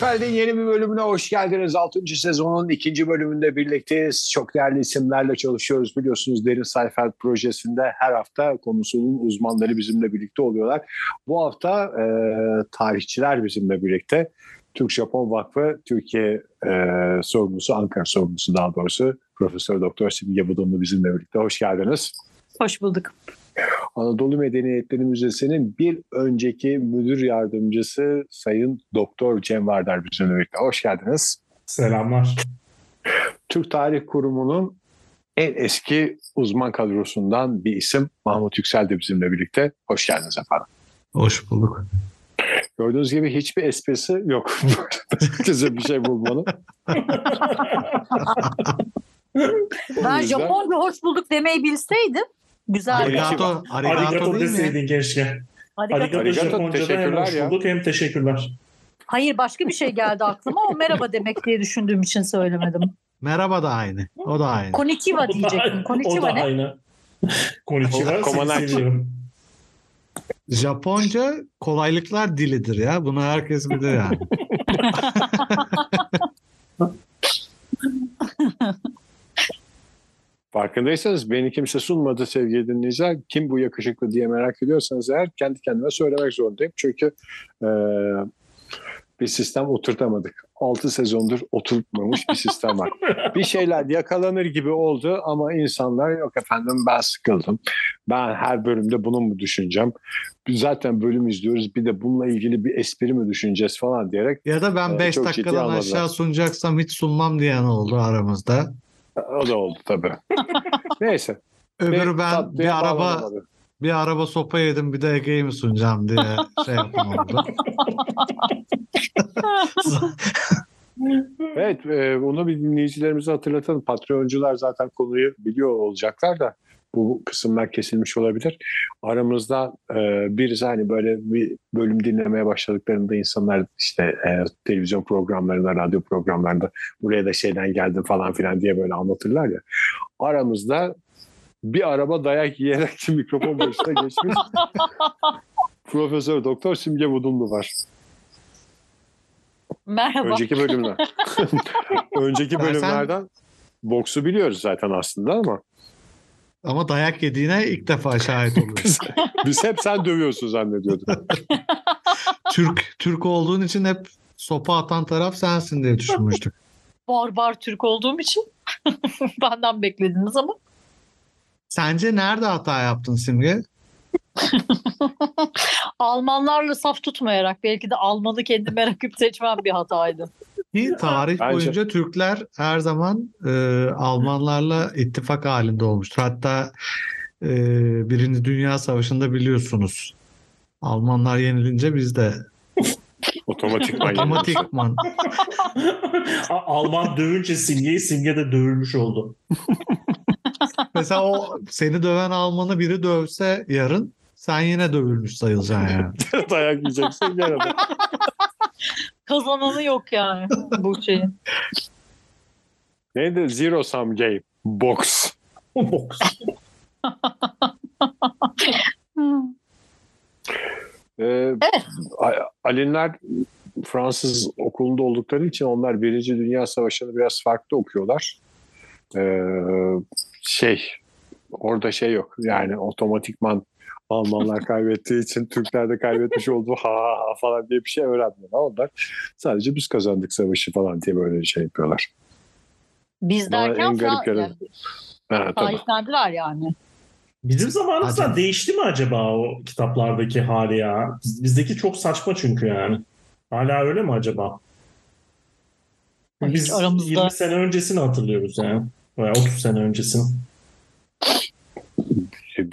Seinfeld'in yeni bir bölümüne hoş geldiniz. 6. sezonun ikinci bölümünde birlikteyiz. Çok değerli isimlerle çalışıyoruz. Biliyorsunuz Derin Seinfeld projesinde her hafta konusunun uzmanları bizimle birlikte oluyorlar. Bu hafta e, tarihçiler bizimle birlikte. Türk-Japon Vakfı Türkiye e, sorumlusu, Ankara sorumlusu daha doğrusu Profesör Doktor Simge Budunlu bizimle birlikte. Hoş geldiniz. Hoş bulduk. Anadolu Medeniyetleri Müzesi'nin bir önceki müdür yardımcısı Sayın Doktor Cem Vardar bizimle birlikte. Hoş geldiniz. Selamlar. Türk Tarih Kurumu'nun en eski uzman kadrosundan bir isim Mahmut Yüksel de bizimle birlikte. Hoş geldiniz efendim. Hoş bulduk. Gördüğünüz gibi hiçbir esprisi yok. Size bir şey bulmanın. Ben Japonca hoş bulduk demeyi bilseydim. Güzel. Arigato, arigato, Arigato değil mi? deseydin keşke. Arigato. Arigato, Arigato, Japonca'da hem hoş bulduk hem teşekkürler. Hayır başka bir şey geldi aklıma. O merhaba demek diye düşündüğüm için söylemedim. Merhaba da aynı. O da aynı. Da diyecektim. aynı. Konnichiwa o da ne? aynı. Seni seviyorum. Japonca kolaylıklar dilidir ya. Bunu herkes bilir yani. Farkındaysanız beni kimse sunmadı sevgili dinleyiciler. Kim bu yakışıklı diye merak ediyorsanız eğer kendi kendime söylemek zorundayım. Çünkü e, bir sistem oturtamadık. 6 sezondur oturtmamış bir sistem var. bir şeyler yakalanır gibi oldu ama insanlar yok efendim ben sıkıldım. Ben her bölümde bunu mu düşüneceğim? Zaten bölüm izliyoruz bir de bununla ilgili bir espri mi düşüneceğiz falan diyerek Ya da ben Ee, 5 çok ciddi dakikadan aşağı sunacaksam hiç sunmam diyen oldu aramızda. O da oldu tabii. Neyse. Öbürü ben bir araba bağlanamadı. bir araba sopa yedim bir de Ege'yi mi sunacağım diye şey yapan oldu. Evet, e, bunu bir dinleyicilerimize hatırlatalım. Patreoncular zaten konuyu biliyor olacaklar da bu kısımlar kesilmiş olabilir. Aramızda e, birisi hani böyle bir bölüm dinlemeye başladıklarında insanlar işte e, televizyon programlarında, radyo programlarında buraya da şeyden geldim falan filan diye böyle anlatırlar ya. Aramızda bir araba dayak yiyerek mikrofon başına geçmiş Profesör Doktor Simge Budumlu var. Merhaba. Önceki bölümler. Önceki bölümlerden boksu biliyoruz zaten aslında ama Ama dayak yediğine ilk defa şahit oluyoruz. biz, biz hep sen dövüyorsun zannediyorduk. Türk Türk olduğun için hep sopa atan taraf sensin diye düşünmüştük. Barbar Türk olduğum için benden beklediniz ama. Sence nerede hata yaptın Simge? Almanlarla saf tutmayarak belki de Almanı kendime rakip seçmem bir hataydı. Ki tarih Bence- boyunca Türkler her zaman e, Almanlarla ittifak halinde olmuştur. Hatta e, Birinci Dünya Savaşı'nda biliyorsunuz Almanlar yenilince biz de otomatikman A- Alman dövünce Simge'yi Simge de dövülmüş oldu. mesela o seni döven Almanı biri dövse yarın sen yine dövülmüş sayılacaksın yani. Dayak yiyeceksin gene de. Kazananı yok yani bu şeyin. Neydi? Zero sum game. Box. Boks. Ee, Alinler Fransız okulunda oldukları için onlar Birinci Dünya Savaşı'nı biraz farklı okuyorlar. Ee, şey orada şey yok yani otomatikman Almanlar kaybettiği için Türkler de kaybetmiş oldu ha ha ha falan diye bir şey öğrenmiyorlar. Onlar sadece biz kazandık savaşı falan diye böyle şey yapıyorlar. Biz Bana derken en garip yani, Ha, tabii. sahiplendiler yani. Bizim zamanımızda Hadi. değişti mi acaba o kitaplardaki hali ya? Biz- Bizdeki çok saçma çünkü yani. Hala öyle mi acaba? Hiç Biz aramızda- 20 sene öncesini hatırlıyoruz yani. Veya 30 sene öncesini.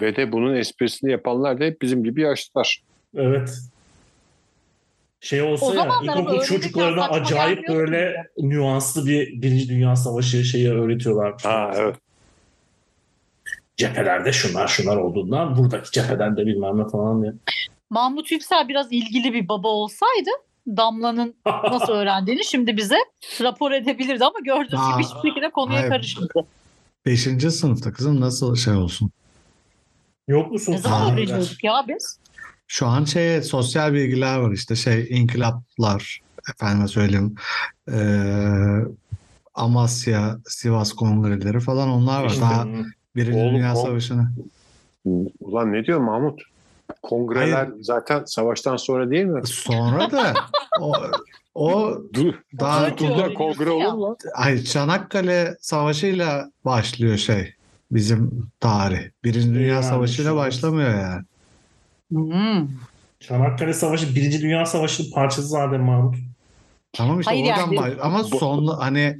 Ve de bunun esprisini yapanlar da hep bizim gibi yaşlılar. Evet. Şey olsa O ya ilkokul çocuklarına acayip böyle nüanslı bir Birinci Dünya Savaşı şeyi öğretiyorlar. Ha evet. Cephelerde şunlar şunlar olduğundan buradaki cepheden de bilmem ne falan diye. Mahmut Yüksel biraz ilgili bir baba olsaydı Damla'nın nasıl öğrendiğini şimdi bize rapor edebilirdi ama gördüğünüz gibi hiçbir şekilde konuya hayır. karışmadı. Beşinci sınıfta kızım nasıl şey olsun? Yok musun? Ne zaman Aa, öğreniyorduk ya biz? Şu an şey sosyal bilgiler var işte şey inkılaplar, efendime söyleyeyim e, Amasya, Sivas kongreleri falan onlar var. İşte, Daha Birinci Oğlum, Dünya Savaşı'nı. Ulan ne diyor Mahmut? Kongreler Hayır. zaten savaştan sonra değil mi? Sonra da o, o Dur. daha öyle kongre olur mu? ay Çanakkale Savaşı'yla başlıyor şey bizim tarih. Birinci Dünya Yani Savaşı'yla şu- başlamıyor yani. Hmm. Çanakkale Savaşı Birinci Dünya Savaşı'nın parçası zaten Mahmut. Tamam işte Hayır oradan yani- baş- ama son hani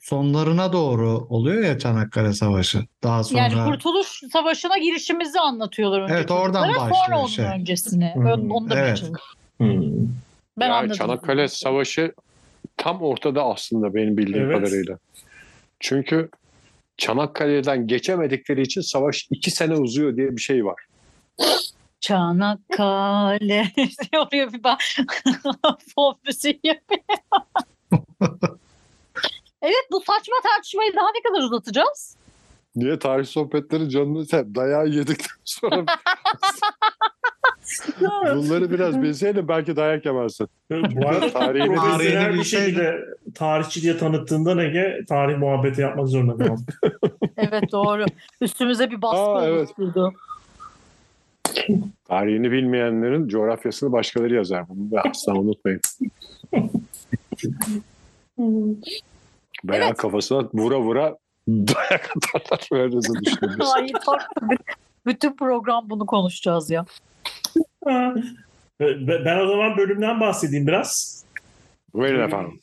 sonlarına doğru oluyor ya Çanakkale Savaşı. Daha sonra Yani Kurtuluş Savaşı'na girişimizi anlatıyorlar önce Evet, oradan başlıyor Sonra onun şey. öncesini. Hmm, Onu da evet. evet. Hmm. Ben Ya anladım. Çanakkale Savaşı tam ortada aslında benim bildiğim Evet. kadarıyla. Çünkü Çanakkale'den geçemedikleri için savaş iki sene uzuyor diye bir şey var. Çanakkale oraya bir ben pop müziği yapayım. evet bu saçma tartışmayı daha ne kadar uzatacağız? Niye tarih sohbetleri canını sen dayağı yedikten sonra bunları biraz bilseydin belki dayak yemezsin. Tarihini- bir şekilde tarihçi diye tanıttığından Ege tarih muhabbeti yapmak zorunda kaldı. evet doğru. Üstümüze bir baskı Aa, evet. oluşturdu. Tarihini bilmeyenlerin coğrafyasını başkaları yazar. Bunu da asla unutmayın. Bayağı Evet. kafasına vura vura dayak atarlar. Düşünebilirsin. Ay, tabii. Bütün program bunu konuşacağız ya. Ben o zaman bölümden bahsedeyim biraz. Buyurun efendim.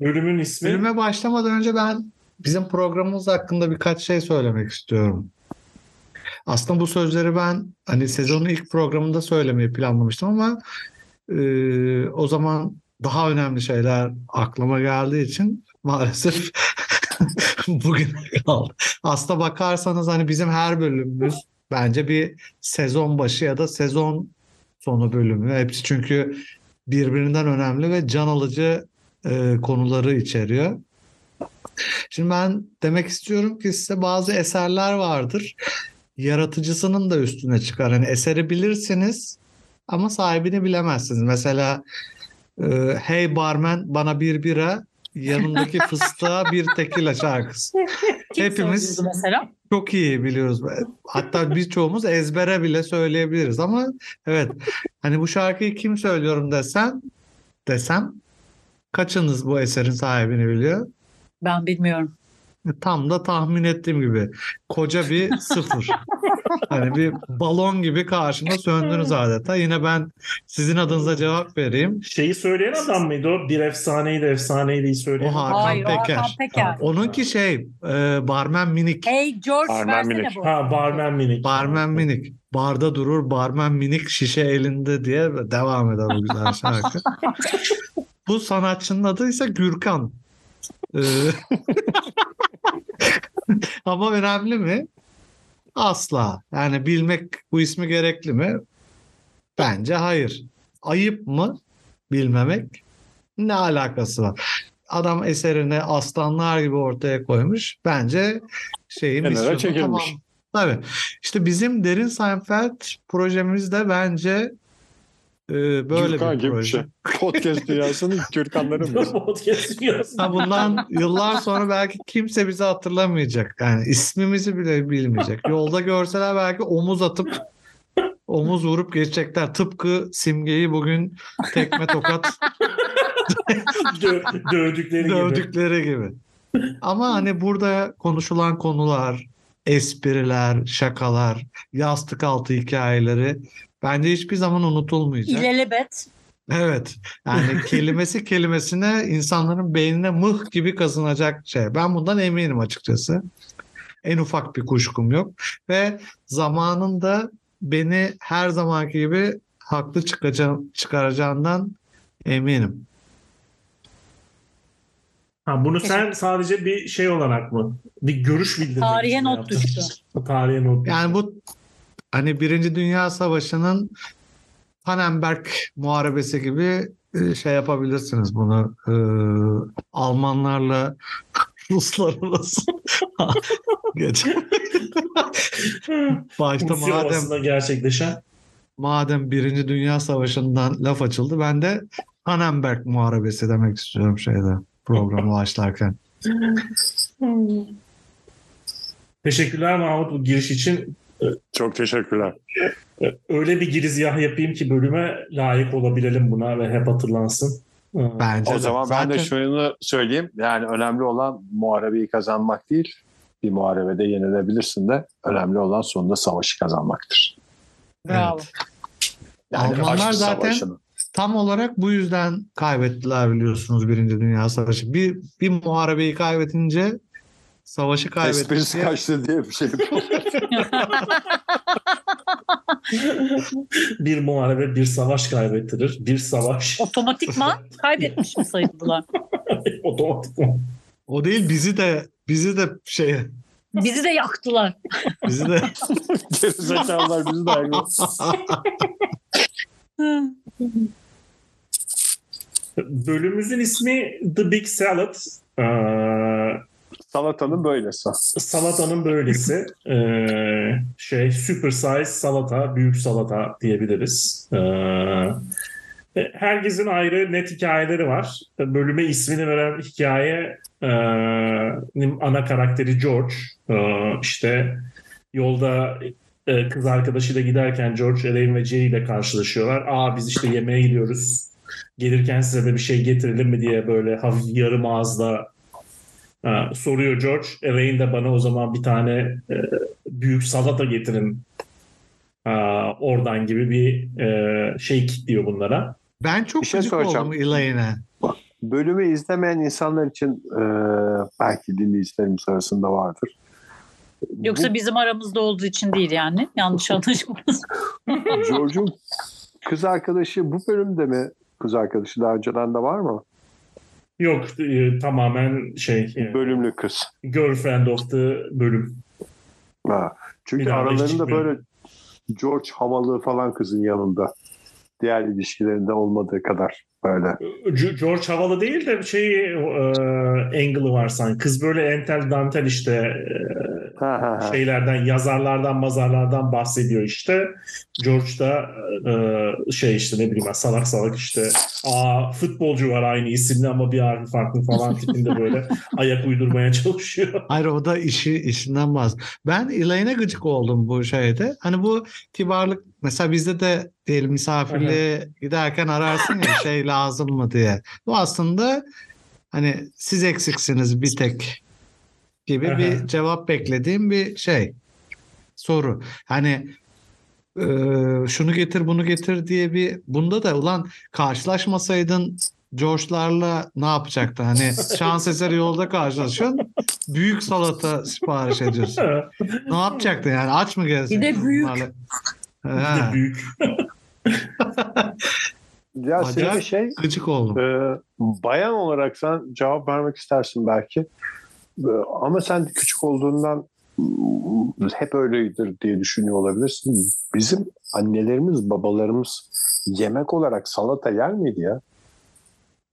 Bölümün ismi Bölüme başlamadan önce ben bizim programımız hakkında birkaç şey söylemek istiyorum. Aslında bu sözleri ben hani sezonun ilk programında söylemeyi planlamıştım ama e, o zaman daha önemli şeyler aklıma geldiği için maalesef bugüne kaldı. Aslında bakarsanız hani bizim her bölümümüz bence bir sezon başı ya da sezon sonu bölümü. Hepsi çünkü birbirinden önemli ve can alıcı e, konuları içeriyor. Şimdi ben demek istiyorum ki size bazı eserler vardır. Yaratıcısının da üstüne çıkar. Yani eseri bilirsiniz ama sahibini bilemezsiniz. Mesela e, Hey Barman bana bir bira yanındaki fıstığa bir tekila şarkısı. Kim Hepimiz- mesela? Çok iyi biliyoruz. Hatta birçoğumuz ezbere bile söyleyebiliriz ama evet hani bu şarkıyı kim söylüyorum desen desem kaçınız bu eserin sahibini biliyor? Ben bilmiyorum. Tam da tahmin ettiğim gibi koca bir sıfır. hani bir balon gibi karşımda söndünüz adeta. Yine ben sizin adınıza cevap vereyim. şeyi söyleyen adam mıydı o? Bir efsaneydi efsaneydi söyleyen. O. Hakan Hayır, o Peker. Hakan Peker. Onunki şey e, barmen minik. Hey George Barmen Minik. bu. Ha Barmen Minik. Barmen minik. Barda durur barmen minik şişe elinde diye devam eder o güzel şarkı. Bu sanatçının adı ise Gürkan. Ama önemli mi? Asla. Yani bilmek bu ismi gerekli mi? Bence hayır. Ayıp mı bilmemek? Ne alakası var? Adam eserini aslanlar gibi ortaya koymuş. Bence şeyin Kenara misyonu çekilmiş. tamam. Tabii. İşte bizim Derin Seinfeld projemiz de bence e, böyle Gürkan bir gibi bir şey. Podcast dünyasının Gürkanları mı? Podcast dünyası. Ha bundan yıllar sonra belki kimse bizi hatırlamayacak. Yani ismimizi bile bilmeyecek. Yolda görseler belki omuz atıp omuz vurup geçecekler. Tıpkı simgeyi bugün tekme tokat Dö- dövdükleri gibi. dövdükleri gibi. Ama hani burada konuşulan konular, espriler, şakalar, yastık altı hikayeleri bence hiçbir zaman unutulmayacak. İlelebet. Evet. Yani kelimesi kelimesine insanların beynine mıh gibi kazınacak şey. Ben bundan eminim açıkçası. En ufak bir kuşkum yok. Ve zamanında beni her zamanki gibi haklı çıkacağım, çıkaracağından eminim. Ha, bunu sen sadece bir şey olarak mı? Bir görüş bildirmek Tarihe not yaptın? düştü. Tarihe not düştü. Yani bu hani Birinci Dünya Savaşı'nın Tannenberg Muharebesi gibi e, şey yapabilirsiniz bunu. E, Almanlarla Ruslar arası. Geçen. Başta Rusya madem gerçekleşen. madem Birinci Dünya Savaşı'ndan laf açıldı ben de Annenberg muharebesi demek istiyorum şeyde programı başlarken. Teşekkürler Mahmut bu giriş için. Çok teşekkürler. Öyle bir girizgah yapayım ki bölüme layık olabilelim buna ve hep hatırlansın. Ee, Bence O de. zaman ben de Zaten- şunu söyleyeyim. Yani önemli olan muharebeyi kazanmak değil. Bir muharebede yenilebilirsin de önemli olan sonunda savaşı kazanmaktır. Bravo. Evet. Yani Almanlar aşk zaten- savaşını. Tam olarak bu yüzden kaybettiler biliyorsunuz Birinci Dünya Savaşı. Bir, bir muharebeyi kaybedince savaşı kaybettik Esprisi diye kaçtı diye bir şey. bir muharebe bir savaş kaybettirir. Bir savaş Otomatikman kaybetmiş mi sayıldılar? otomatik o değil bizi de bizi de şey Bizi de yaktılar. bizi de Gerizekalılar bizi de. Bölümümüzün ismi The Big Salad. Ee, Salatanın böylesi. salatanın böylesi. Ee, şey super size salata, büyük salata diyebiliriz. Ee, herkesin ayrı net hikayeleri var. Bölüme ismini veren hikaye e, ana karakteri George. Ee, işte yolda e, kız arkadaşıyla giderken George, Elaine ve Jerry ile karşılaşıyorlar. Aa biz işte yemeğe gidiyoruz. Gelirken size de bir şey getirelim mi diye böyle hafif yarım ağızla e, soruyor George. Elaine de bana o zaman bir tane e, büyük salata getirin e, oradan gibi bir e, şey kitliyor bunlara. ben çok Bir şey soracağım. oldum Elaine'e. Bölümü izlemeyen insanlar için e, belki dinleyicilerimiz arasında vardır. Yoksa bizim aramızda olduğu için değil yani. Yanlış anlaşılmasın. Bu George'un kız arkadaşı bu bölümde mi? Kız arkadaşı daha önceden de var mı? Yok e, tamamen şey e, Bölümlü kız. girlfriend of the bölüm. Ha. Çünkü Bir aralarında böyle George havalı falan kızın yanında. Diğer ilişkilerinde olmadığı kadar böyle. Ge- George havalı değil de şey e, angle'ı var sanki. Kız böyle entel dantel işte e, Ha, ha, ha. şeylerden yazarlardan mazarlardan bahsediyor işte. George da e, şey işte ne bileyim ben salak salak işte aa futbolcu var aynı isimli ama bir harfi farklı falan tipinde böyle ayak uydurmaya çalışıyor. Hayır o da işi işinden baz. Ben Elaine'e gıcık oldum bu şeyde. Hani bu kibarlık mesela bizde de diyelim misafirliğe giderken ararsın ya şey lazım mı diye. Bu aslında hani siz eksiksiniz bir tek gibi Aha. bir cevap beklediğim bir şey. Soru. Hani e, şunu getir bunu getir diye bir bunda da ulan karşılaşmasaydın George'larla ne yapacaktı? Hani şans eseri yolda karşılaşıyorsun. Büyük salata sipariş ediyorsun. Ne yapacaktın yani? Aç mı gezecektin? Bir de büyük. bunlarla? Bir de büyük. Ya Acayip. şey gıcık oldum. e, bayan olarak sen cevap vermek istersin belki. E, ama sen küçük olduğundan mm, hep öyledir diye düşünüyor olabilirsin. Bizim annelerimiz, babalarımız yemek olarak salata yer miydi ya?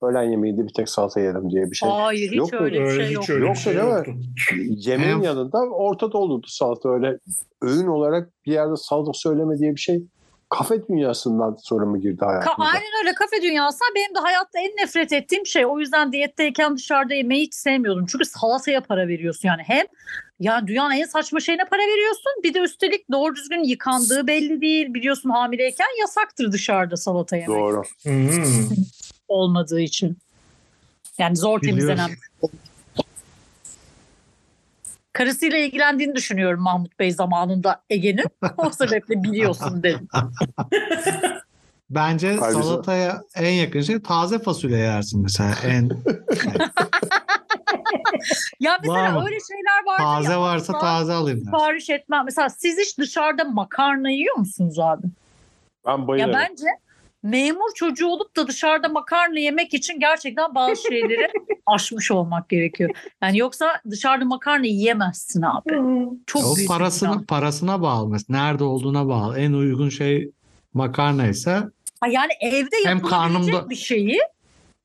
Öğlen yemeğinde bir tek salata yerim diye bir şey. Hayır hiç Yok öyle bir şey Öyle yok. hiç öyle Yoksa şey değil mi? yoktu. Yemeğin yanında ortada olurdu salata öyle öğün olarak bir yerde salata söyleme diye bir şey kafe dünyasından sonra mı girdi Ka- hayatımıza? aynen öyle kafe dünyası benim de hayatta en nefret ettiğim şey. O yüzden diyetteyken dışarıda yemeği hiç sevmiyordum. Çünkü salataya para veriyorsun yani. Hem yani dünyanın en saçma şeyine para veriyorsun. Bir de üstelik doğru düzgün yıkandığı belli değil. Biliyorsun hamileyken yasaktır dışarıda salata yemek Doğru. Hmm. olmadığı için. Yani zor Biliyorsun. temizlenen. Karısıyla ilgilendiğini düşünüyorum Mahmut Bey zamanında Ege'nin. O sebeple biliyorsun dedim. Bence Halbuki- salataya en yakın şey taze fasulye yersin mesela. En Ya Var mesela mı? öyle şeyler vardır taze ya. varsa asla taze alayım. Sipariş etmem. Mesela siz hiç dışarıda makarna yiyor musunuz abi? Ben bayılırım. Ya bence memur çocuğu olup da dışarıda makarna yemek için gerçekten bazı şeyleri aşmış olmak gerekiyor. Yani yoksa dışarıda makarna yiyemezsin abi. Çok O büyük parasına bağlı. Nerede olduğuna bağlı. En uygun şey makarnaysa Ha Yani evde Hem karnımda- bir şeyi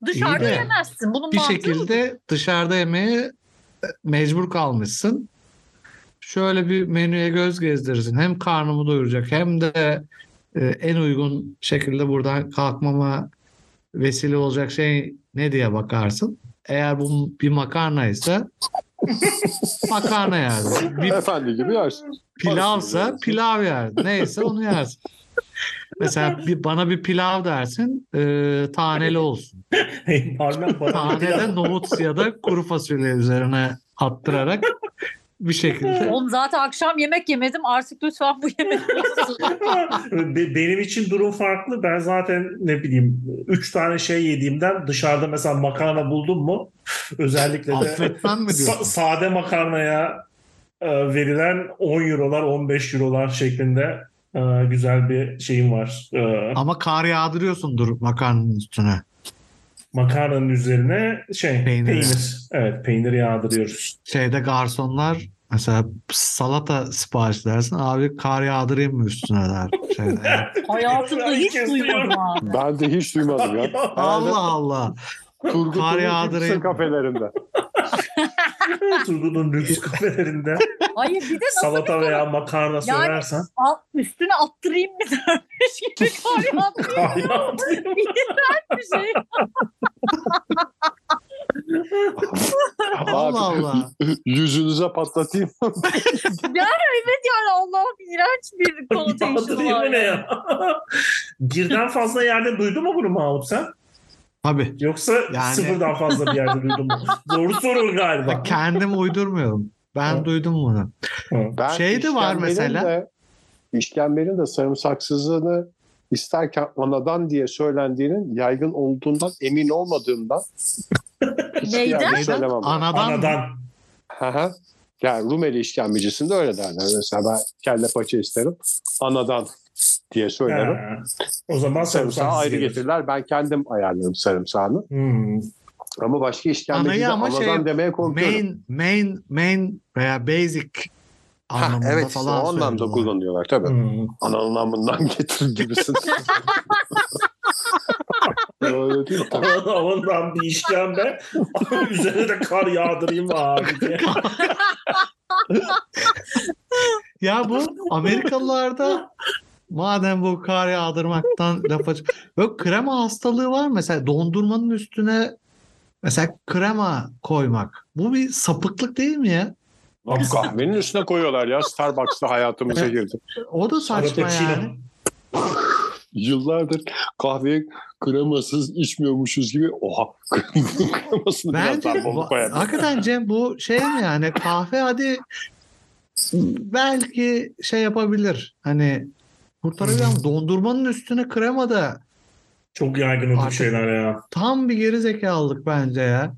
dışarıda de yemezsin. Bunun bir şekilde dışarıda yemeye mecbur kalmışsın. Şöyle bir menüye göz gezdirirsin. Hem karnımı doyuracak hem de e, en uygun şekilde buradan kalkmama vesile olacak şey ne diye bakarsın? Eğer bu bir makarna ise makarna yersin. Bir Efendi gibi yersin. pilavsa pilav yersin. Neyse onu yersin. Mesela bir, bana bir pilav dersin e, taneli olsun. Tanede nohut ya da kuru fasulye üzerine attırarak bir şekilde Oğlum zaten akşam yemek yemedim artık lütfen bu yemek Benim için durum farklı. Ben zaten ne bileyim üç tane şey yediğimden dışarıda mesela makarna buldum mu özellikle de sa- diyorsun? sade makarnaya e, verilen 10 eurolar 15 eurolar şeklinde e, güzel bir şeyim var. E, Ama kar yağdırıyorsundur makarnanın üstüne. makarnanın üzerine şey Peynir. peynir. Evet peynir yağdırıyoruz. Şeyde garsonlar mesela salata sipariş dersin abi kar yağdırayım mı üstüne der. Şeyde. Hayatımda hiç duymadım ha. Ben de hiç duymadım ya. Allah Allah. Turgut'un Kar yağdırayım. kafelerinde. Turgut'un lüks kafelerinde Hayır bir de nasıl salata veya makarna söylersen Al- üstüne attırayım mı dermiş gibi kar yağdırıyor. kar. İğrenç bir şey. Allah Allah. Yüzünüze patlatayım. Evet yani Allah'ım iğrenç bir connotation var. ne yani. ya? Birden fazla yerde duydun mu bunu Mahmut sen? Tabii. Yoksa Yani- sıfırdan fazla bir yerde duydun mu? Doğru soru galiba. Kendim uydurmuyorum. Ben Hı. duydum bunu. Ben Şey de var mesela. De, işkembenin de sarımsaksızlığını isterken anadan diye söylendiğinin yaygın olduğundan emin olmadığımdan Neyden? Neyden? söylemem. Anadan? Anadan. Hı hı. yani Rumeli işkembecisinde öyle derler. Mesela ben kelle paça isterim. Anadan diye söylerim. Ha. O zaman Sarımsağı ayrı getirirler. Ben kendim ayarlarım sarımsağını. Hmm. Ama başka işkembecide Anayı ama anadan şey, demeye korkuyorum. Main, main, main veya basic Ha, anlamında evet falan o anlamda kullanıyorlar tabii. Hmm. Ananından bundan getir gibisin. Öyle değil ondan bir işkembe üzerine de kar yağdırayım abi diye. Ya bu Amerikalılarda madem bu kar yağdırmaktan laf aç. Yok krema hastalığı var mesela dondurmanın üstüne mesela krema koymak. Bu bir sapıklık değil mi ya? Abi kahvenin üstüne koyuyorlar ya. Starbucks'ta hayatımıza girdi. O da saçma Frappuccino. yani. Yıllardır kahve kremasız içmiyormuşuz gibi. Oha kremasını biraz Bence daha bol koyalım. hakikaten Cem bu şey mi yani kahve hadi belki şey yapabilir. Hani kurtarabilir ama dondurmanın üstüne krema da Çok yaygın o şeyler ya. tam bir geri zekalılık bence ya.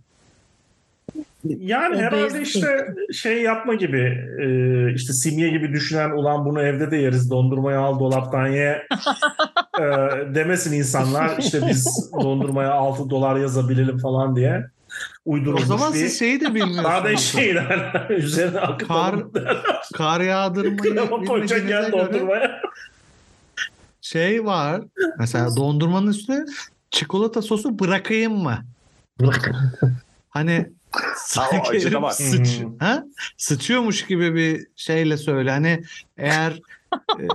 Yani O herhalde işte şey yapma gibi e, işte simye gibi düşünen ulan bunu evde de yeriz dondurmayı al dolaptan ye e, demesin insanlar işte biz dondurmaya 6 dolar yazabilelim falan diye O uydurulmuş zaman bir siz şeyi de daha da bilmiyorsunuz. şeyler üzerine akıtalım Kar yağdırmayı krema koyacak bilmediğinize yer göre dondurmaya. şey var. Mesela dondurmanın üstüne çikolata sosu bırakayım mı? Hani sanki var. sıç, Hmm. ha? sıçıyormuş gibi bir şeyle söyle. Hani eğer e,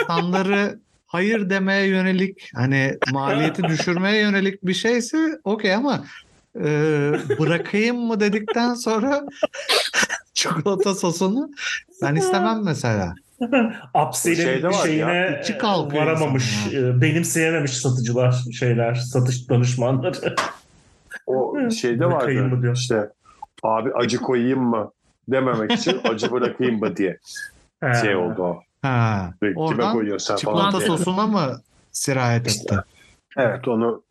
insanları hayır demeye yönelik hani maliyeti düşürmeye yönelik bir şeyse okey ama e, bırakayım mı dedikten sonra çikolata sosunu ben istemem mesela. Ya, şeyine içi kalkıyor varamamış, e, benimseyememiş satıcılar şeyler, satış danışmanları. O şeyde Bırakayım mı vardı diyor. işte abi acı koyayım mı dememek için acı bırakayım mı diye şey oldu o. Ha, Kime oradan koyuyorsun sen falan çikolata diye. sosuna mı sirayet etti? Evet onu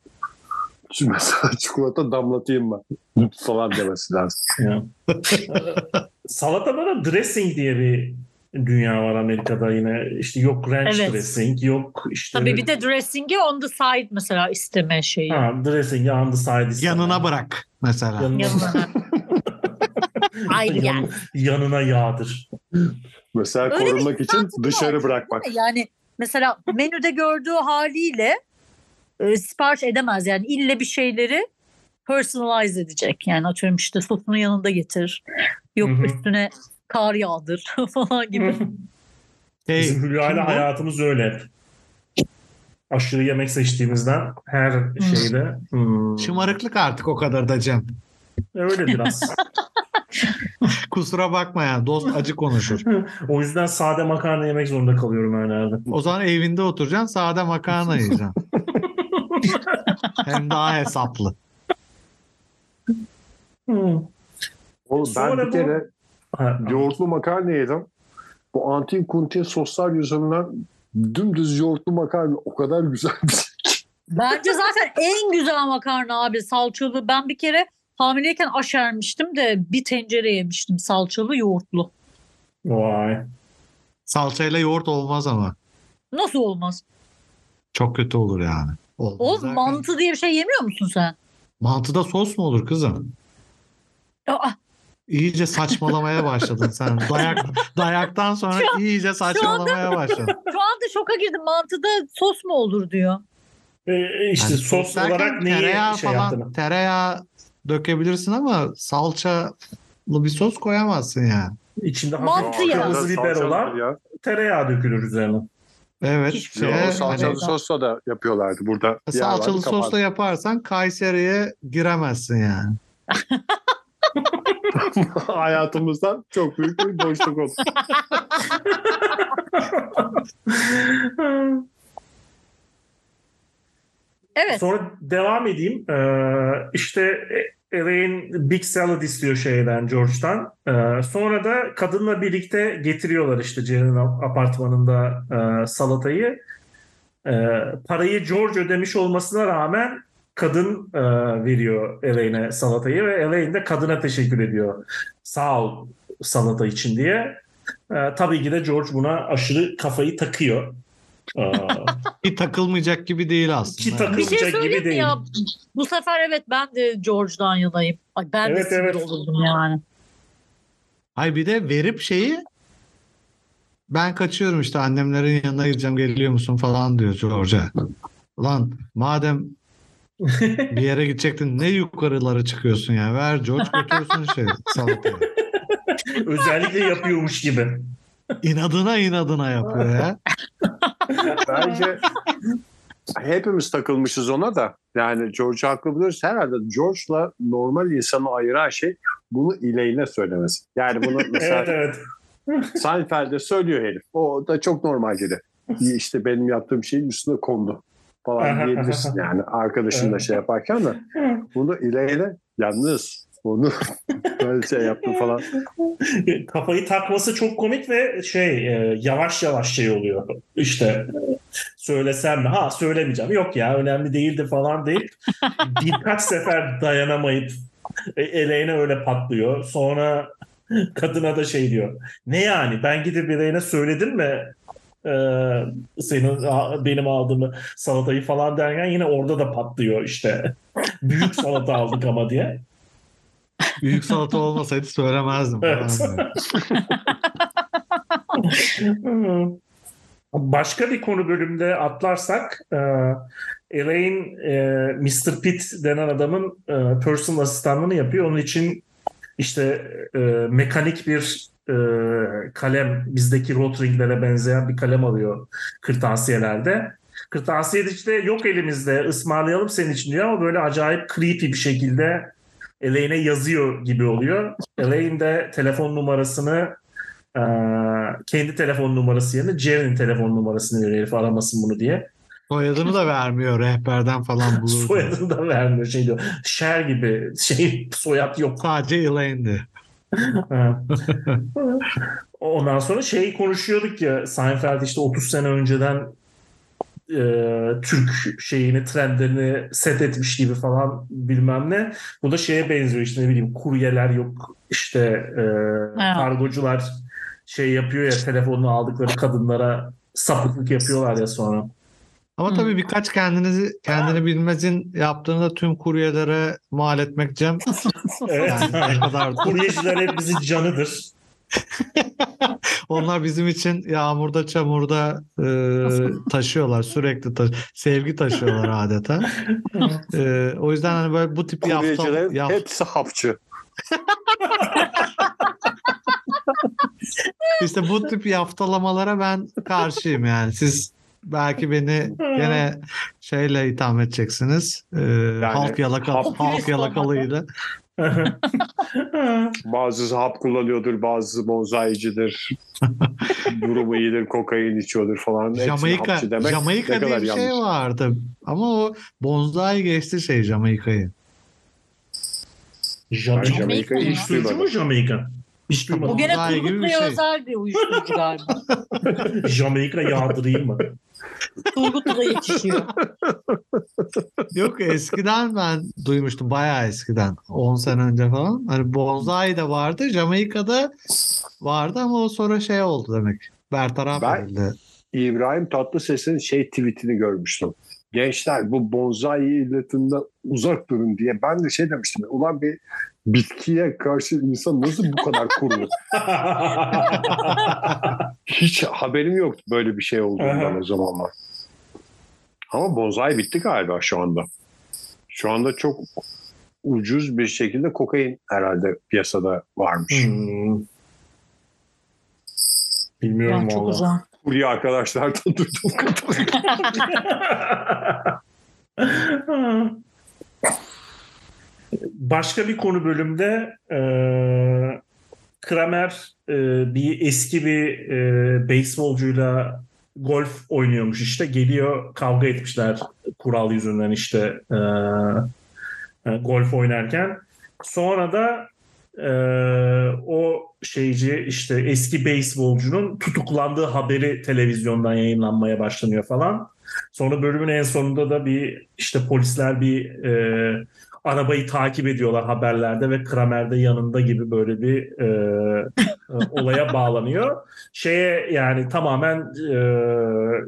Şimdi mesela çikolata damlatayım mı falan demesi lazım. Da dressing diye bir dünya var Amerika'da yine. İşte yok ranch Evet. dressing, yok işte Tabii bir de dressing'i on the side mesela isteme şeyi. ha, dressing on the side istemem. Yanına bırak mesela. Yanına, Yanına. Aynen. yan- yanına yağdır. Mesela Öyle bir korunmak için dışarı bırakmak. Yani mesela menüde gördüğü haliyle e, sipariş edemez yani ille bir şeyleri personalize edecek. Yani atıyorum işte sosunu yanında getir. Yok Hı hı. üstüne kar yağdır falan gibi. Şey, Bizim Hülya ile kim bu? hayatımız öyle. aşırı yemek seçtiğimizden her şeyde. Hmm, Şımarıklık artık o kadar da Cem. öyle biraz. Kusura bakma ya dost acı konuşur. o yüzden sade makarna yemek zorunda kalıyorum öğlerde. O zaman evinde oturacaksın sade makarna yiyeceksin. Hem daha hesaplı. Hmm. Oğlum ben Sonra bir bu- kere yoğurtlu makarna yedim. Bu antin kuntin soslar yüzünden dümdüz yoğurtlu makarna o kadar güzel bir şey. Bence zaten en güzel makarna abi salçalı. Ben bir kere hamileyken aşermiştim de bir tencere yemiştim salçalı yoğurtlu. Vay. Salçayla yoğurt olmaz ama. Nasıl olmaz? Çok kötü olur yani. Olmaz Oğlum derken- mantı diye bir şey yemiyor musun sen? Mantıda sos mu olur kızım? Aa, İyice saçmalamaya başladın sen. Dayak dayaktan sonra an- iyice saçmalamaya başladın. şu anda şoka girdim. Mantıda sos mu olur diyor. Ee, işte Yani sos olarak neyi tereyağı şey falan yaptığını. tereyağı dökebilirsin ama salçalı bir sos koyamazsın yani. İçinde Mantı hafif ya. kırmızı biber Salçalı olan ya. tereyağı dökülür üzerine. Evet. Hiç- şeye, Yo, Şey, salçalı hani- sosla da yapıyorlardı burada. vardı, salçalı sosla yaparsan Kayseri'ye giremezsin yani. Hayatımızdan çok büyük bir boşluk oldu. Evet. Sonra devam edeyim. Ee, işte Elaine Big Salad istiyor şeyden George'dan. Ee, sonra da kadınla birlikte getiriyorlar işte Jerry'nin apartmanında e, salatayı. Ee, parayı George ödemiş olmasına rağmen kadın e, veriyor Elaine'e salatayı ve Elaine de kadına teşekkür ediyor. Sağ ol salata için diye. Ee, tabii ki de George buna aşırı kafayı takıyor. Ee, Ki takılmayacak gibi değil aslında. Ki Bir takılmayacak şey gibi söyleyeyim değil. ya? Bu sefer evet ben de George'dan yanayım. Ay ben Evet, de evet. olurdum yani. Hay bir de verip şeyi ben kaçıyorum işte annemlerin yanına gideceğim geliyor musun falan diyor George'a. Lan madem bir yere gidecektin ne yukarılara çıkıyorsun ya ver George götürsün şey salatayı. Özellikle yapıyormuş gibi. İnadına inadına yapıyor ya. Bence hepimiz takılmışız ona da. Yani George haklı buluyoruz. Herhalde George'la normal insanı ayıran şey bunu ileğine söylemesi. Yani bunu mesela Evet evet. Seinfeld'de söylüyor herif. O da çok normal dedi. İşte benim yaptığım şeyin üstüne kondu falan diyebilirsin yani arkadaşınla şey yaparken de bunu ileğine yalnız onu böyle şey yaptım falan. Kafayı takması çok komik ve şey e, yavaş yavaş şey oluyor. İşte söylesem mi? Ha söylemeyeceğim. Yok ya önemli değildi falan değil. Birkaç sefer dayanamayıp e, eleğine öyle patlıyor. Sonra kadına da şey diyor. Ne yani ben gidip eleğine söyledim mi? E, senin benim aldığımı salatayı falan derken yine orada da patlıyor işte. Büyük salata aldık ama diye. Büyük salata olmasaydı söylemezdim. Evet. Başka bir konu bölümde atlarsak e, Elaine e, Mr. Pitt denen adamın e, personal asistanlığını yapıyor. Onun için işte e, mekanik bir e, kalem bizdeki Rotringlere benzeyen bir kalem alıyor kırtasiyelerde. Kırtasiye de yok elimizde ısmarlayalım senin için diyor ama böyle acayip creepy bir şekilde Elaine'e yazıyor gibi oluyor. Elaine de telefon numarasını ee, kendi telefon numarası yerine Jerry'nin telefon numarasını veriyor herif aramasın bunu diye. Soyadını da vermiyor rehberden falan bulur. Soyadını da vermiyor şey diyor. Şer gibi şey soyad yok. Sadece Elaine'di. Ondan sonra şey konuşuyorduk ya Seinfeld işte 30 sene önceden e, Türk şeyini trendlerini set etmiş gibi falan bilmem ne. Bu da şeye benziyor işte ne bileyim kuryeler yok işte e, kargocular şey yapıyor ya telefonunu aldıkları kadınlara sapıklık yapıyorlar ya sonra. Ama tabii birkaç kendinizi kendini bilmezin yaptığını da tüm kuryelere mal etmek Cem. Evet. Yani ne kadar Kuryeciler hep bizim canıdır. onlar bizim için yağmurda çamurda e, taşıyorlar sürekli taş sevgi taşıyorlar adeta. E, o yüzden hani böyle bu tip yafta, Kuryecilerin yaf- hepsi hapçı. işte bu tip yaftalamalara ben karşıyım yani. Siz belki beni gene şeyle itham edeceksiniz. Ee, halk yalaka hap- halk yalakalıyla. Bazısı hap kullanıyordur, bazısı bonsaicidir. Durumu iyidir, kokain içiyordur falan. Jamaika, demek Jamaika diye bir şey yanlış. vardı. Ama o bonsai geçti şey Jamaika'yı. Jamaika. Uyuşturucu duymadım. mu Jamaika? Hiç Bu gene Bonzai Turgut bir Bey'e şey. özel bir uyuşturucu galiba. Jamaika yağdırayım mı? Turgut'ta da yetişiyor. Yok eskiden ben duymuştum bayağı eskiden 10 sene önce falan. Hani bonsai de vardı Jamaika'da vardı ama o sonra şey oldu demek. Bertaraf Ben- edildi. İbrahim Tatlıses'in şey tweetini görmüştüm. Gençler bu bonsai illetinden uzak durun diye. Ben de şey demiştim. Ulan bir bitkiye karşı insan nasıl bu kadar kurulu? Hiç haberim yoktu böyle bir şey olduğundan o zamanlar. Ama bonsai bitti galiba şu anda. Şu anda çok ucuz bir şekilde kokain herhalde piyasada varmış. Hmm. Bilmiyorum Ya çok uzak. Buraya arkadaşlardan duyduğum. Başka bir konu bölümde e, Kramer e, bir eski bir e, beyzbolcuyla golf oynuyormuş işte. Geliyor kavga etmişler kural yüzünden işte e, e, golf oynarken. Sonra da e, o şeyci işte eski beyzbolcunun tutuklandığı haberi televizyondan yayınlanmaya başlanıyor falan. Sonra bölümün en sonunda da bir işte polisler bir e, arabayı takip ediyorlar haberlerde ve Kramer de yanında gibi böyle bir e, e, olaya bağlanıyor. Şeye yani tamamen e,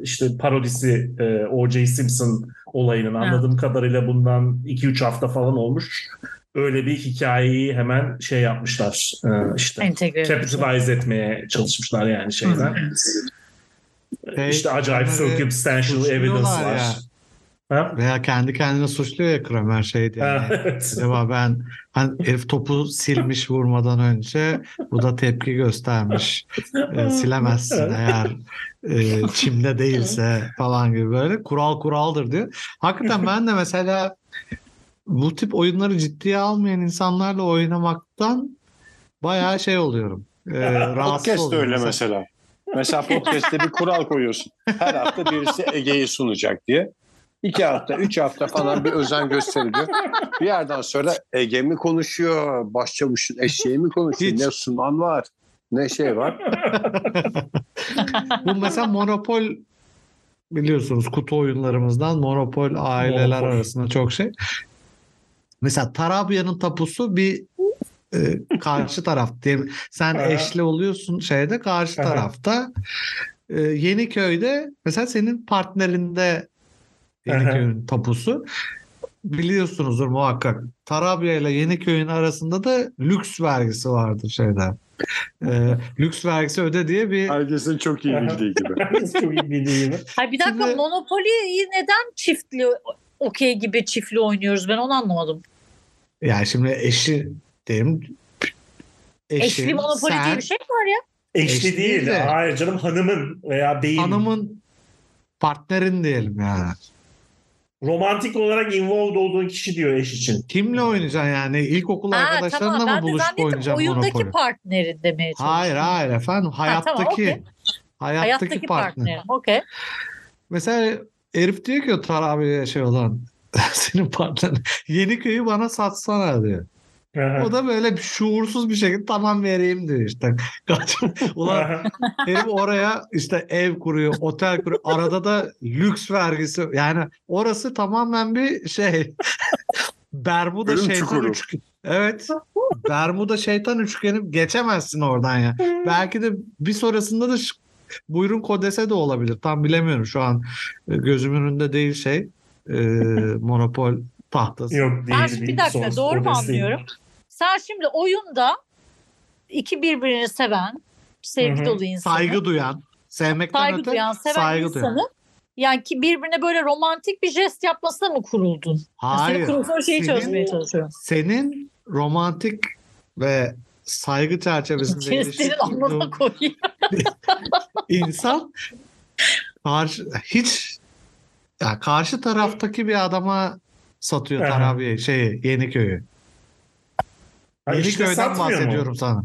işte parodisi e, O.J. Simpson olayının anladığım kadarıyla bundan 2-3 hafta falan olmuş. Öyle bir hikayeyi hemen şey yapmışlar e, işte Entegre. capitalize etmeye çalışmışlar yani şeyden. Şey, işte acayip circumstantial evidence ya. var. Ha? Veya kendi kendine suçluyor ya Kramer şeydi yani. Evet. Acaba ben hani herif topu silmiş vurmadan önce bu da tepki göstermiş. E, silemezsin Evet. eğer e, çimde değilse falan gibi böyle kural kuraldır diyor. Hakikaten ben de mesela bu tip oyunları ciddiye almayan insanlarla oynamaktan bayağı şey oluyorum. E, rahatsız Podcast öyle mesela. Mesela podcast'te bir kural koyuyorsun. Her hafta birisi Ege'yi sunacak diye. İki hafta, üç hafta falan bir özen gösteriliyor. Bir yerden sonra Ege mi konuşuyor, başçavuşun eşeği mi konuşuyor, Hiç. ne sunan var, ne şey var. Bu mesela Monopol biliyorsunuz kutu oyunlarımızdan Monopol aileler Monopol. arasında çok şey. Mesela Tarabya'nın tapusu bir e, karşı taraf diyelim. Sen eşli oluyorsun şeyde karşı tarafta. E, Yeniköy'de mesela senin partnerinde Yeniköy'ün tapusu. Biliyorsunuzdur muhakkak. Tarabya ile Yeniköy'ün arasında da lüks vergisi vardır şeyde. E, lüks vergisi öde diye bir Herkesin çok iyi bildiği gibi. Çok iyi bildiği gibi. Hayır bir dakika Şimdi- Monopoly'yi neden çiftli okey gibi çiftli oynuyoruz ben onu anlamadım. Yani şimdi eşi diyelim eşin, Eşli Monopoly sen, diye bir şey mi var ya? Eşli Eşli değil. de. Hayır canım hanımın veya beyin. hanımın partnerin diyelim yani. Romantik olarak involved olduğun kişi diyor eş için. Kimle oynayacaksın yani? İlkokul Ha, arkadaşlarınla tamam mı buluşup oynayacaksın oyundaki Monopoly? partnerin demeye çalıştım. Hayır hayır efendim hayattaki tamam, okey. hayattaki, Hayattaki partner. partner. Okey. Mesela herif diyor ki o Tarabya'ya şey olan senin partner Yeniköy'ü bana satsana diyor. O da böyle bir şuursuz bir şekilde tamam vereyim diyor işte. Kaç, ulan herif oraya işte ev kuruyor, otel kuruyor. Arada da lüks vergisi. Yani orası tamamen bir şey. Bermuda Ölüm şeytan çukuru. üçgeni. Evet. Bermuda şeytan üçgeni geçemezsin oradan ya. Belki de bir sonrasında da buyurun kodese de olabilir. Tam bilemiyorum şu an e, gözümün önünde değil şey. E, monopol tahtası. Yok değil. Ben şimdi bir dakika doğru mu anlıyorum? Sen şimdi oyunda iki birbirini seven, sevgi Hı hı. dolu insanı, Saygı duyan, sevmekten saygı öte duyan, seven saygı insanı duyan. yani ki birbirine böyle romantik bir jest yapmasına mı kuruldun? Yani Hayır. Senin kurulduğun şeyi Senin- çözmeye çalışıyorum. senin romantik ve saygı çerçevesinde Jestlerin ilişki amına koyayım. insan karşı hiç ya karşı taraftaki bir adama satıyor. Tarabya'yı şeyi Yeniköy'ü. Ha, işte Yeniköy'den satmıyor mu? bahsediyorum sana.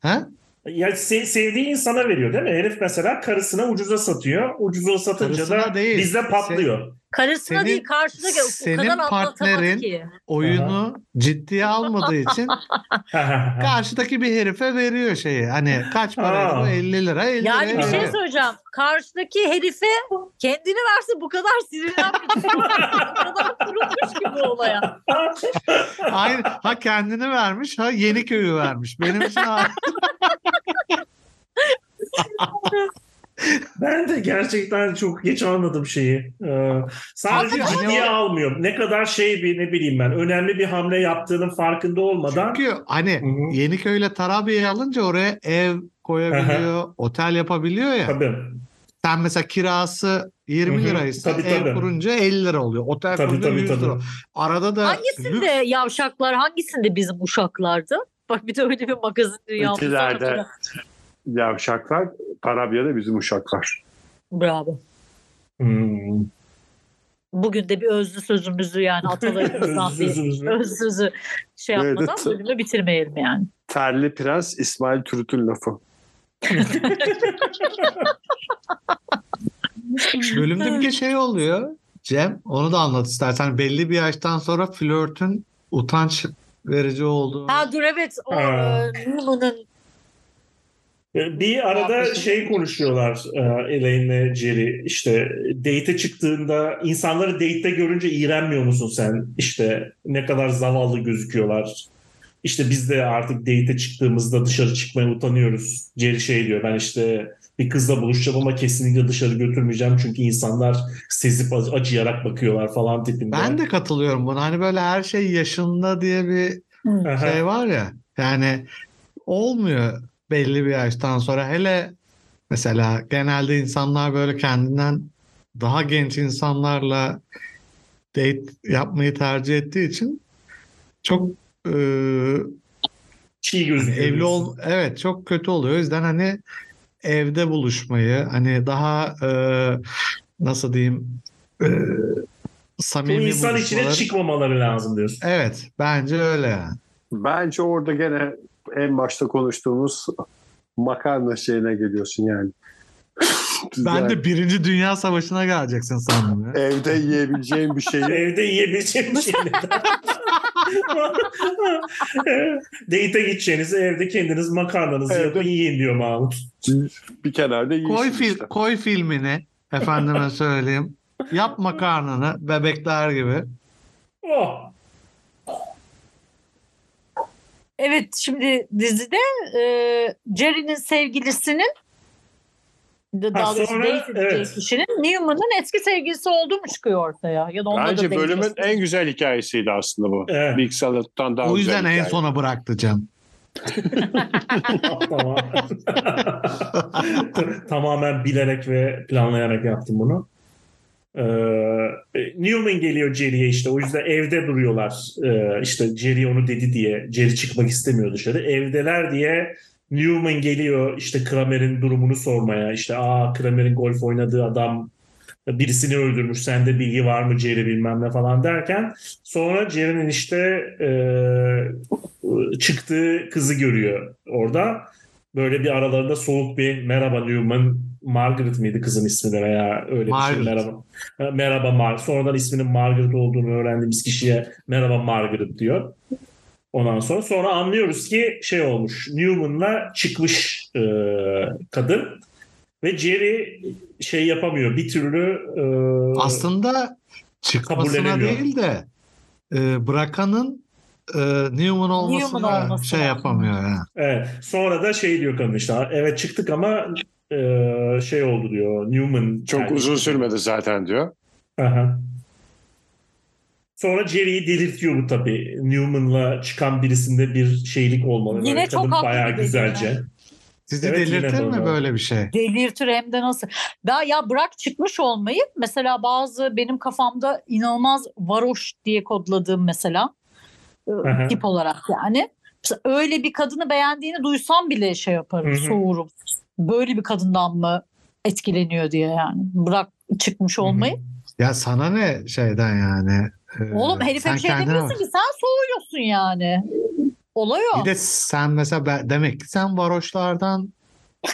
He? Ya se- sevdiği insana veriyor değil mi? Herif mesela karısına ucuza satıyor. Ucuza satınca Karısına da değil. bizde patlıyor. Karısına Senin- değil karşıdaki o senin kadar partnerin- ki. Oyunu ciddiye almadığı için karşıdaki bir herife veriyor şeyi. Hani kaç Aa. bu? 50 lira 50 Yani liraya bir şey söyleyeceğim. Karşıdaki herife kendini verse bu kadar sinirlenmeyecek. bu kadar kurulmuş ki bu olaya. Aynı, ha kendini vermiş ha Yeniköy'ü vermiş. Benim için Ben de gerçekten çok geç anladım şeyi. Ee, sadece Abi, hani ciddiye o- almıyor. Ne kadar şey bir ne bileyim ben önemli bir hamle yaptığının farkında olmadan Çünkü hani Hı hı. Yeniköy'le Tarabya'yı alınca oraya ev koyabiliyor, otel yapabiliyor ya. tabii Sen mesela kirası 20 Hı hı. liraysa Tabii, ev tabii. kurunca 50 lira oluyor. Otel tabii kurunca tabii 100 lira. Arada da Hangisinde yavşaklar hangisinde bizim uşaklardı? Bak bir de öyle bir magazin dünyamız yavşaklar, Tarabya'da bizim uşaklar. Bravo. Hmm. Bugün de bir özlü sözümüzü yani atalarımızdan bir öz sözü şey yapmadan evet. bölümü bitirmeyelim yani. Terli Prens İsmail Türüt'ün lafı. bölümde bir de şey oluyor. Cem onu da anlat istersen. Belli bir yaştan sonra flörtün utanç verici olduğunu. Ha dur evet o e, Newman'ın Bir arada şey konuşuyorlar e, Elaine'le Jerry işte date'e çıktığında insanları date'te görünce iğrenmiyor musun sen? İşte ne kadar zavallı gözüküyorlar. İşte biz de artık date'e çıktığımızda dışarı çıkmaya utanıyoruz. Jerry şey diyor ben işte bir kızla buluşacağım ama kesinlikle dışarı götürmeyeceğim çünkü insanlar sezip ac- acıyarak bakıyorlar falan tipinde. Ben de katılıyorum buna. Hani böyle her şey yaşında diye bir şey var ya. Yani olmuyor belli bir yaştan sonra. Hele mesela genelde insanlar böyle kendinden daha genç insanlarla date yapmayı tercih ettiği için çok e, Çiğ gözüküyor. evli ol evet çok kötü oluyor. O yüzden hani evde buluşmayı hani daha e, nasıl diyeyim e, Bu samimi insan içine çıkmamaları lazım diyorsun. Evet bence öyle yani. Bence orada gene en başta konuştuğumuz makarna şeyine geliyorsun yani. Ben de Birinci Dünya Savaşı'na geleceksin sandım ya. evde yiyebileceğin bir şeyi Evde yiyebileceğim bir şey? Date'e gideceğinizi evde kendiniz makarnanızı Evde- yapın yiyin diyor Mahmut. bir kenarda yiyorsun Koy, fil, işte. koy filmini efendime söyleyeyim. Yap makarnanı bebekler gibi. Oh. Evet şimdi dizide e, Jerry'nin sevgilisinin daha doğrusu sonra, edeceği evet. kişinin Newman'ın eski sevgilisi olduğu mu çıkıyor ortaya? Ya da onda Bence da date bölümün en güzel hikayesiydi aslında bu. Evet. Big Salut'tan daha o yüzden güzel en hikaye. sona bıraktı Cem. tamam. Tamamen bilerek ve planlayarak yaptım bunu. Ee, Newman geliyor Jerry'e işte. O yüzden evde duruyorlar. Ee, işte Jerry onu dedi diye. Jerry çıkmak istemiyor dışarı. Evdeler diye Newman geliyor işte Kramer'in durumunu sormaya. İşte aa Kramer'in golf oynadığı adam birisini öldürmüş. Sende bilgi var mı Jerry bilmem ne falan derken sonra Jerry'nin işte e, çıktığı kızı görüyor orada. Böyle bir aralarında soğuk bir merhaba Newman Margaret miydi kızın ismi de veya öyle bir Margaret. şey merhaba. Ha, Merhaba Mar. Sonradan isminin Margaret olduğunu öğrendiğimiz kişiye merhaba Margaret diyor. Ondan sonra sonra anlıyoruz ki şey olmuş. Newman'la çıkmış e, kadın ve Jerry şey yapamıyor. Bir türlü e, Aslında çıkmasına değil de e, bırakanın e, Newman olmasına olması şey lazım. yapamıyor yani. Evet. Sonra da şey diyor kadın işte. Evet çıktık ama e, şey oldu diyor. Newman. Çok tercih uzun etti." sürmedi zaten diyor. Aha. Sonra Jerry'i delirtiyor bu tabii. Newman'la çıkan birisinde bir şeylik olmalı. Yine Böyle çok kadın bayağı güzelce. dediğine. Sizi Evet, delirtir mi doğru. böyle bir şey? Delirtir hem de nasıl. Ben ya bırak çıkmış olmayı mesela bazı benim kafamda inanılmaz varoş diye kodladığım mesela Aha. tip olarak yani. Mesela öyle bir kadını beğendiğini duysam bile şey yaparım Hı hı. soğurum. Böyle bir kadından mı etkileniyor diye yani. Bırak çıkmış olmayı. Ya sana ne şeyden yani? Ee, Oğlum herife bir şey demiyorsun ki sen soğuyorsun yani. Olay o. Bir de sen mesela ben- demek ki sen varoşlardan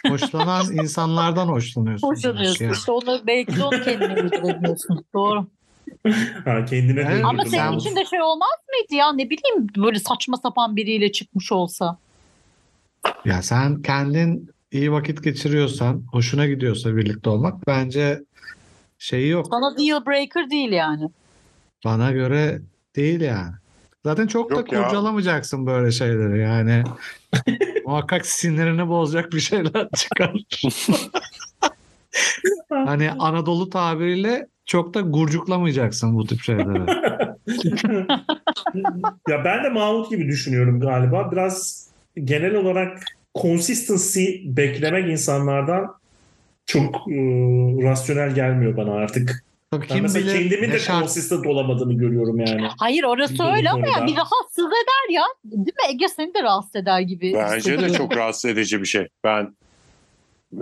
hoşlanan insanlardan hoşlanıyorsun. Hoşlanıyorsun. Yani. İşte onu belki de onu kendine uydurabiliyorsun. Doğru. Ha, kendine dönüyor Ama senin durum. için de şey olmaz mıydı ya ne bileyim böyle saçma sapan biriyle çıkmış olsa. Ya sen kendin iyi vakit geçiriyorsan, hoşuna gidiyorsa birlikte olmak bence şeyi yok. Sana deal breaker değil yani. Bana göre değil yani. Zaten çok da Yok ya. kurcalamayacaksın böyle şeyleri yani. Muhakkak sinirini bozacak bir şeyler çıkar. hani Anadolu tabiriyle çok da gurcuklamayacaksın bu tip şeyleri. ya ben de Mahmut gibi düşünüyorum galiba. Biraz genel olarak consistency beklemek insanlardan çok e, rasyonel gelmiyor bana artık. Tabii Ben kim mesela bilir kendimin ne de şart consistent olamadığını görüyorum yani. Hayır orası öyle ama yani bir rahatsız eder ya. Değil mi? Ege seni de rahatsız eder gibi. Bence de çok rahatsız edici bir şey. Ben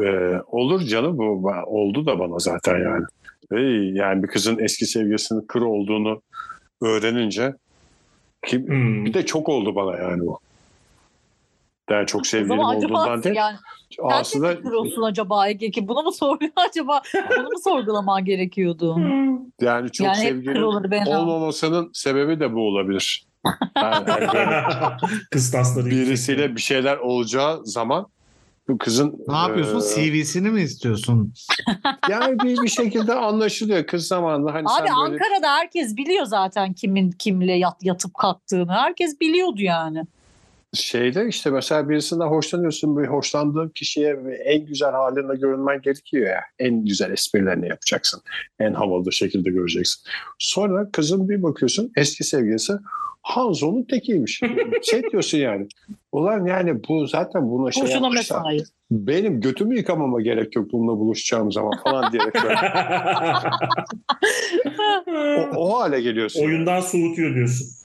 e, olur canım bu oldu da bana zaten yani. Hey, yani bir kızın eski sevgilisinin kır olduğunu öğrenince kim, Hmm. bir de çok oldu bana yani bu. Yani çok sevgilim olduğundan acaba değil. yani sen Aslında de mi kırılsın acaba Ege ki bunu mu soruyor acaba bunu mu sorgulaman gerekiyordu? yani çok yani sevgilim olmamasının sebebi de bu olabilir. Yani, yani böyle Kıstasları yüksek. birisiyle bir şeyler olacağı zaman bu kızın ne yapıyorsun? e, CV'sini mi istiyorsun? yani bir, bir şekilde anlaşılıyor kız zamanında hani Abi sen böyle Ankara'da herkes biliyor zaten kimin kimle yat, yatıp kalktığını. Herkes biliyordu yani. Şeyde işte mesela birisinden hoşlanıyorsun bir hoşlandığın kişiye en güzel halinde görünmen gerekiyor ya. En güzel esprilerini yapacaksın. En havalı şekilde göreceksin. Sonra kızın bir bakıyorsun eski sevgilisi Hanzo'nun tekiymiş. şey diyorsun yani. Ulan yani bu zaten buna şey Boşuna mesai. Benim götümü yıkamama gerek yok bununla buluşacağım zaman falan diyerek böyle. o, o hale geliyorsun. Oyundan soğutuyor diyorsun.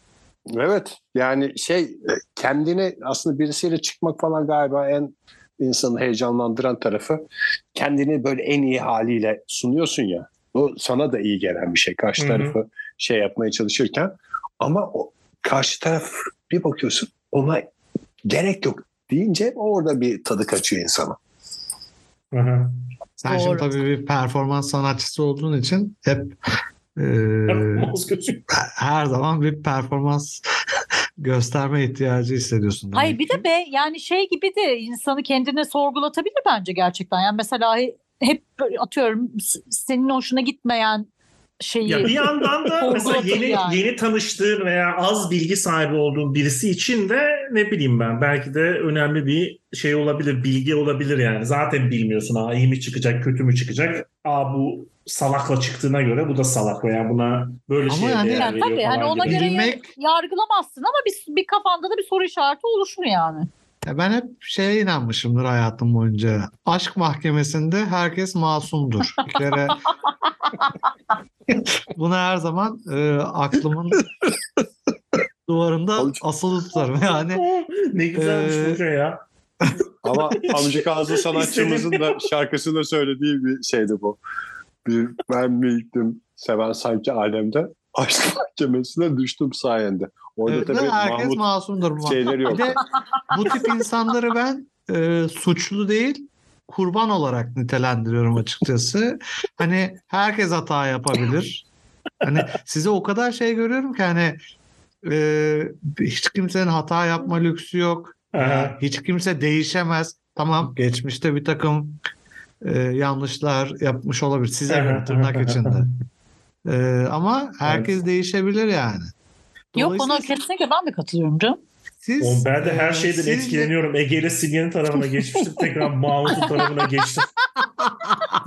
Evet yani şey kendini aslında birisiyle çıkmak falan galiba en insanı heyecanlandıran tarafı kendini böyle en iyi haliyle sunuyorsun ya. O sana da iyi gelen bir şey karşı Hı hı. tarafı şey yapmaya çalışırken ama o karşı taraf bir bakıyorsun ona gerek yok deyince orada bir tadı kaçıyor insana. Aha. Sen şimdi Doğru. tabii bir performans sanatçısı olduğun için hep e, gözüküyor. her zaman bir performans gösterme ihtiyacı hissediyorsun. demek Hayır bir de be yani şey gibi de insanı kendine sorgulatabilir bence gerçekten. Yani mesela he- hep atıyorum senin hoşuna gitmeyen şeyi Ya bir yandan da mesela yeni yani. yeni tanıştığın veya az bilgi sahibi olduğun birisi için de ne bileyim ben belki de önemli bir şey olabilir, bilgi olabilir yani. Zaten bilmiyorsun ha iyi mi çıkacak, kötü mü çıkacak. Aa bu salakla çıktığına göre bu da salak veya buna böyle Ama şeye yani- değer Yani tabii falan hani ona gibi. göre Bilmek- yargılamazsın ama bir, bir kafanda da bir soru işareti oluşur yani. Ya ben hep şeye inanmışımdır hayatım boyunca. Aşk mahkemesinde herkes masumdur. Bir kere bunu her zaman e, aklımın duvarında asılı tutarım. Yani ne güzelmiş Ee, bu şey ya. Ama Amcık Ağzı sanatçımızın da şarkısında söylediği bir şeydi bu. Bir ben miydim seven sanki alemde aşk mahkemesine düştüm sayende. Orada evet, tabii herkes Mahmut masumdur. şeyleri yok. Bir de bu tip insanları ben e, suçlu değil kurban olarak nitelendiriyorum açıkçası. Hani herkes hata yapabilir. Hani size o kadar şey görüyorum ki hani e, hiç kimsenin hata yapma lüksü yok. Aha. Hiç kimse değişemez. Tamam geçmişte bir takım e, yanlışlar yapmış olabilir. Size göre tırnak içinde. E, ama herkes değişebilir yani. Yok ona kesinlikle ben de katılıyorum canım. siz, Oğlum ben de her e, şeyden siz etkileniyorum. Ege ile Simge'nin tarafına geçmiştim. Tekrar Mahmut'un tarafına geçtim.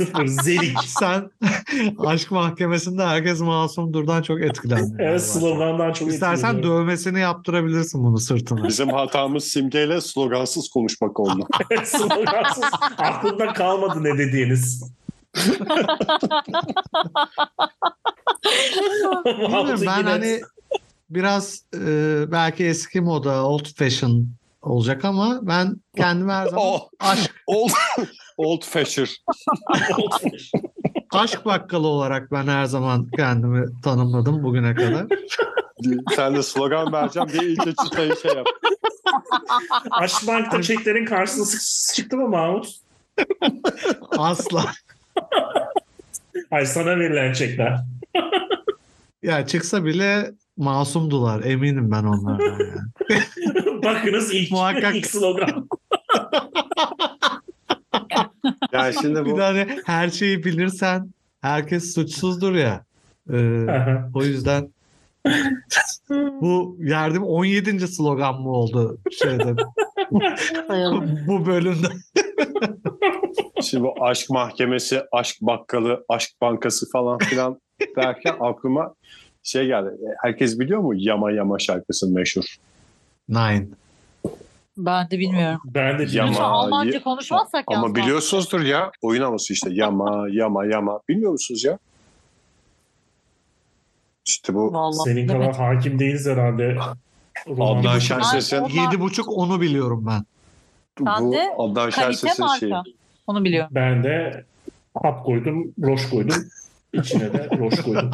Sıfır zelik. Sen aşk mahkemesinde herkes masumdurdan çok etkilendin. galiba. Evet slogandan çok İstersen dövmesini yaptırabilirsin bunu sırtına. Bizim hatamız simgeyle slogansız konuşmak oldu. Slogansız. Aklımda kalmadı ne dediğiniz. Bilmiyorum ben hani biraz e, belki eski moda old fashion olacak ama ben kendime her zaman Oh. aşk Old, Old Fasher. Aşk bakkalı olarak ben her zaman kendimi tanımladım bugüne kadar. Sen de slogan vereceğim diye iyice çıtayı şey yap. Aşk Bank'ta çeklerin karşısına sık- çıktı mı Mahmut? Asla. Ay sana verilen çekler. Ya çıksa bile masumdular. Eminim ben onlardan yani. Bakınız ilk, Muhakkak. ilk slogan. Yani şimdi Bir bu de hani her şeyi bilirsen herkes suçsuzdur ya. Ee, o yüzden bu yardım 17. slogan mı oldu şeyde bu bölümde? Şimdi bu aşk mahkemesi, aşk bakkalı, aşk bankası falan filan derken aklıma şey geldi. Herkes biliyor mu Yama Yama şarkısını meşhur? Nine. Ben de bilmiyorum. ben de Yama. bilmiyorum. Lütfen Almanca konuşmazsak Ama biliyorsunuzdur ya. Oyun havası işte. Yama, yama, yama. Bilmiyor musunuz ya? İşte bu Vallahi. Senin demek. kadar hakim değiliz herhalde. Adnan Roman- Şenses'in Onlar- Yedi buçuk onu biliyorum ben. Ben bu de Adnan Kalite Şenses'in marka. şeyi. Onu biliyorum. Ben de hap koydum, roş koydum. İçine de roş koydum.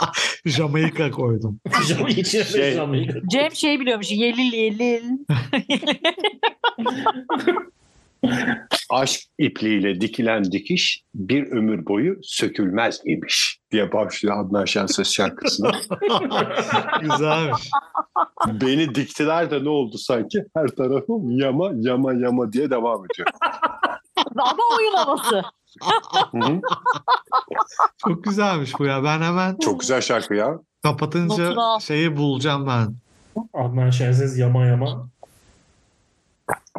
Jamaika koydum. İçine de Şey- Jamaika. Cem şey biliyormuş. Yelil yelil. Aşk ipliğiyle dikilen dikiş bir ömür boyu sökülmez imiş diye başlıyor Adnan Şenses şarkısına. Güzelmiş. Beni diktiler de ne oldu sanki? Her tarafım yama yama yama diye devam ediyor. Ama hı. Çok güzelmiş bu ya. Ben hemen Çok güzel şarkı ya. kapatınca Notunu al. şeyi bulacağım ben. Adnan Şenses yama yama.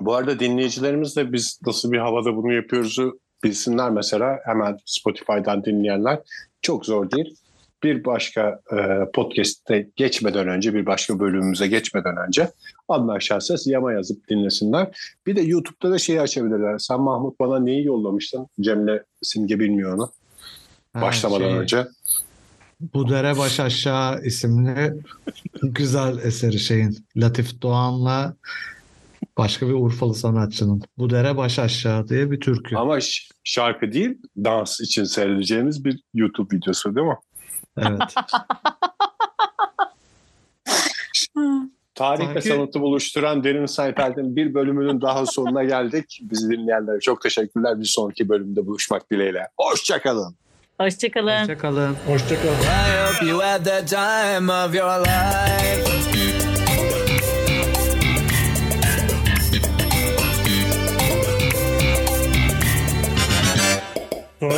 Bu arada dinleyicilerimiz de biz nasıl bir havada bunu yapıyoruzu bilsinler mesela. Hemen Spotify'dan dinleyenler çok zor değil. Bir başka e, podcast'te geçmeden önce, bir başka bölümümüze geçmeden önce Adnan Şahses Yama yazıp dinlesinler. Bir de YouTube'da da şeyi açabilirler. Sen Mahmut bana neyi yollamıştın? Cem'le Simge bilmiyor onu. Ha, Başlamadan şey, önce. Bu Dere Baş Aşağı isimli güzel eseri şeyin. Latif Doğan'la başka bir Urfalı sanatçının. Bu Dere Baş Aşağı diye bir türkü. Ama ş- şarkı değil, dans için seyredeceğiniz bir YouTube videosu değil mi? Evet. Tarih ve Sanki- sanatı buluşturan Derin Sayfel'den bir bölümünün daha sonuna geldik. Bizi dinleyenlere çok teşekkürler. Bir sonraki bölümde buluşmak dileğiyle. Hoşçakalın. Hoşçakalın. Hoşçakalın. Hoşçakalın. I hope you had the time of your life.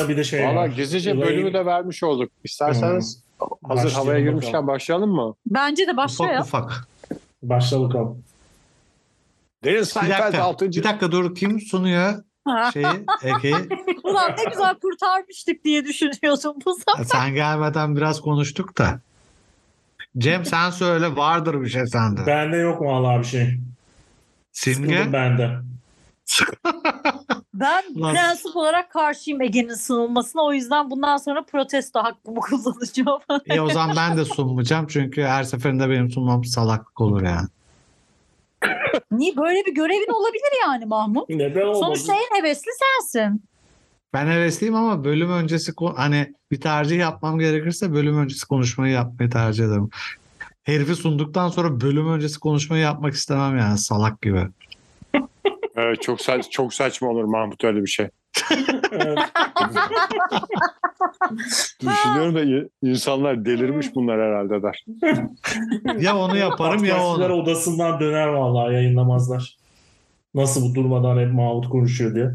Sonra bir de şey Valla var. gizlice bölümü de vermiş olduk. İsterseniz hazır Başlayalım havaya girmişken bakalım. başlayalım mı? Bence de başla Ufak ufak. Başla bakalım. Sayfel dakika, 6. bir dakika dur. Kim sunuyor şeyi, Ege'yi? Ulan ne güzel kurtarmıştık diye düşünüyordum bu sefer. Sen gelmeden biraz konuştuk da. Cem sen söyle vardır bir şey sende. Bende yok vallahi bir şey. Simge Sıkıldım bende. Ben Lan. prensip olarak karşıyım Ege'nin sunulmasına. O yüzden bundan sonra protesto hakkımı kullanacağım. İyi o zaman ben de sunmayacağım çünkü her seferinde benim sunmam salaklık olur yani. Niye böyle bir görevin olabilir yani Mahmut? Neden olmadı? Sonuçta en hevesli sensin. Ben hevesliyim ama bölüm öncesi hani bir tercih yapmam gerekirse bölüm öncesi konuşmayı yapmayı tercih ederim. Herifi sunduktan sonra bölüm öncesi konuşmayı yapmak istemem yani salak gibi. Evet, çok, sa- çok saçma olur Mahmut öyle bir şey. Evet. Düşünüyorum da insanlar delirmiş bunlar herhalde der. Ya onu yaparım ya Podcastçiler onu. odasından döner vallahi yayınlamazlar. Nasıl bu durmadan hep Mahmut konuşuyor diye.